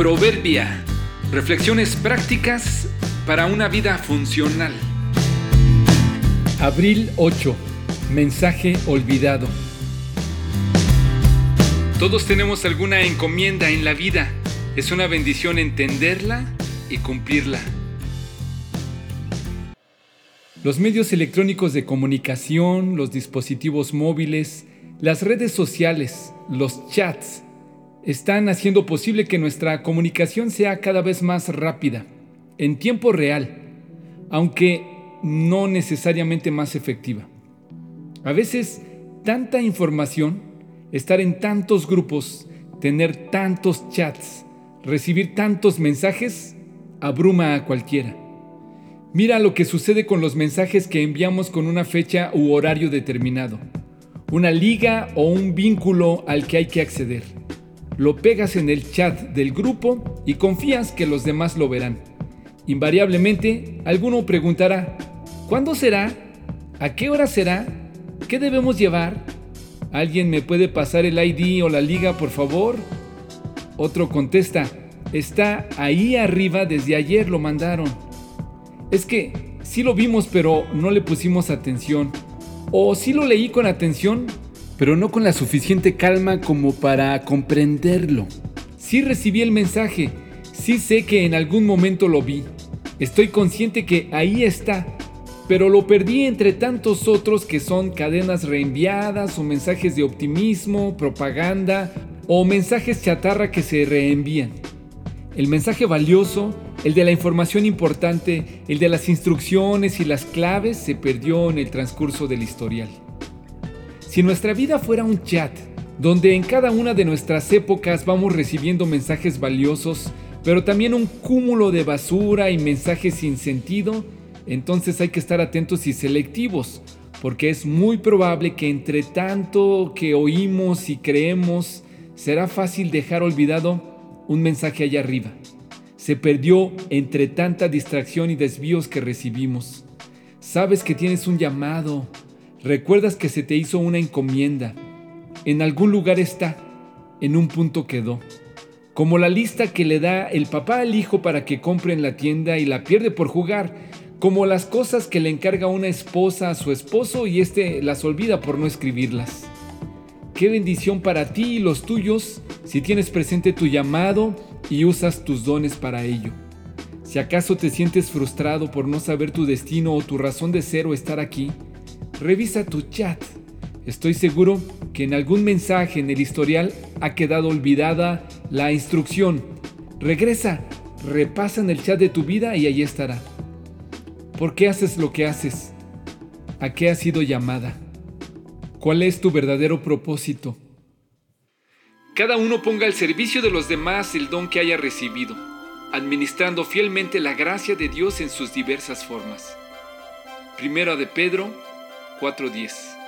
Proverbia. Reflexiones prácticas para una vida funcional. Abril 8. Mensaje olvidado. Todos tenemos alguna encomienda en la vida. Es una bendición entenderla y cumplirla. Los medios electrónicos de comunicación, los dispositivos móviles, las redes sociales, los chats, están haciendo posible que nuestra comunicación sea cada vez más rápida, en tiempo real, aunque no necesariamente más efectiva. A veces, tanta información, estar en tantos grupos, tener tantos chats, recibir tantos mensajes, abruma a cualquiera. Mira lo que sucede con los mensajes que enviamos con una fecha u horario determinado, una liga o un vínculo al que hay que acceder lo pegas en el chat del grupo y confías que los demás lo verán. Invariablemente, alguno preguntará, ¿cuándo será? ¿A qué hora será? ¿Qué debemos llevar? ¿Alguien me puede pasar el ID o la liga, por favor? Otro contesta, está ahí arriba, desde ayer lo mandaron. Es que sí lo vimos, pero no le pusimos atención. O sí lo leí con atención, pero no con la suficiente calma como para comprenderlo. Sí recibí el mensaje, sí sé que en algún momento lo vi, estoy consciente que ahí está, pero lo perdí entre tantos otros que son cadenas reenviadas o mensajes de optimismo, propaganda o mensajes chatarra que se reenvían. El mensaje valioso, el de la información importante, el de las instrucciones y las claves se perdió en el transcurso del historial. Si nuestra vida fuera un chat, donde en cada una de nuestras épocas vamos recibiendo mensajes valiosos, pero también un cúmulo de basura y mensajes sin sentido, entonces hay que estar atentos y selectivos, porque es muy probable que entre tanto que oímos y creemos, será fácil dejar olvidado un mensaje allá arriba. Se perdió entre tanta distracción y desvíos que recibimos. Sabes que tienes un llamado, Recuerdas que se te hizo una encomienda. En algún lugar está, en un punto quedó. Como la lista que le da el papá al hijo para que compre en la tienda y la pierde por jugar. Como las cosas que le encarga una esposa a su esposo y éste las olvida por no escribirlas. Qué bendición para ti y los tuyos si tienes presente tu llamado y usas tus dones para ello. Si acaso te sientes frustrado por no saber tu destino o tu razón de ser o estar aquí, Revisa tu chat. Estoy seguro que en algún mensaje en el historial ha quedado olvidada la instrucción. Regresa, repasa en el chat de tu vida y ahí estará. ¿Por qué haces lo que haces? ¿A qué has sido llamada? ¿Cuál es tu verdadero propósito? Cada uno ponga al servicio de los demás el don que haya recibido, administrando fielmente la gracia de Dios en sus diversas formas. Primero de Pedro 4.10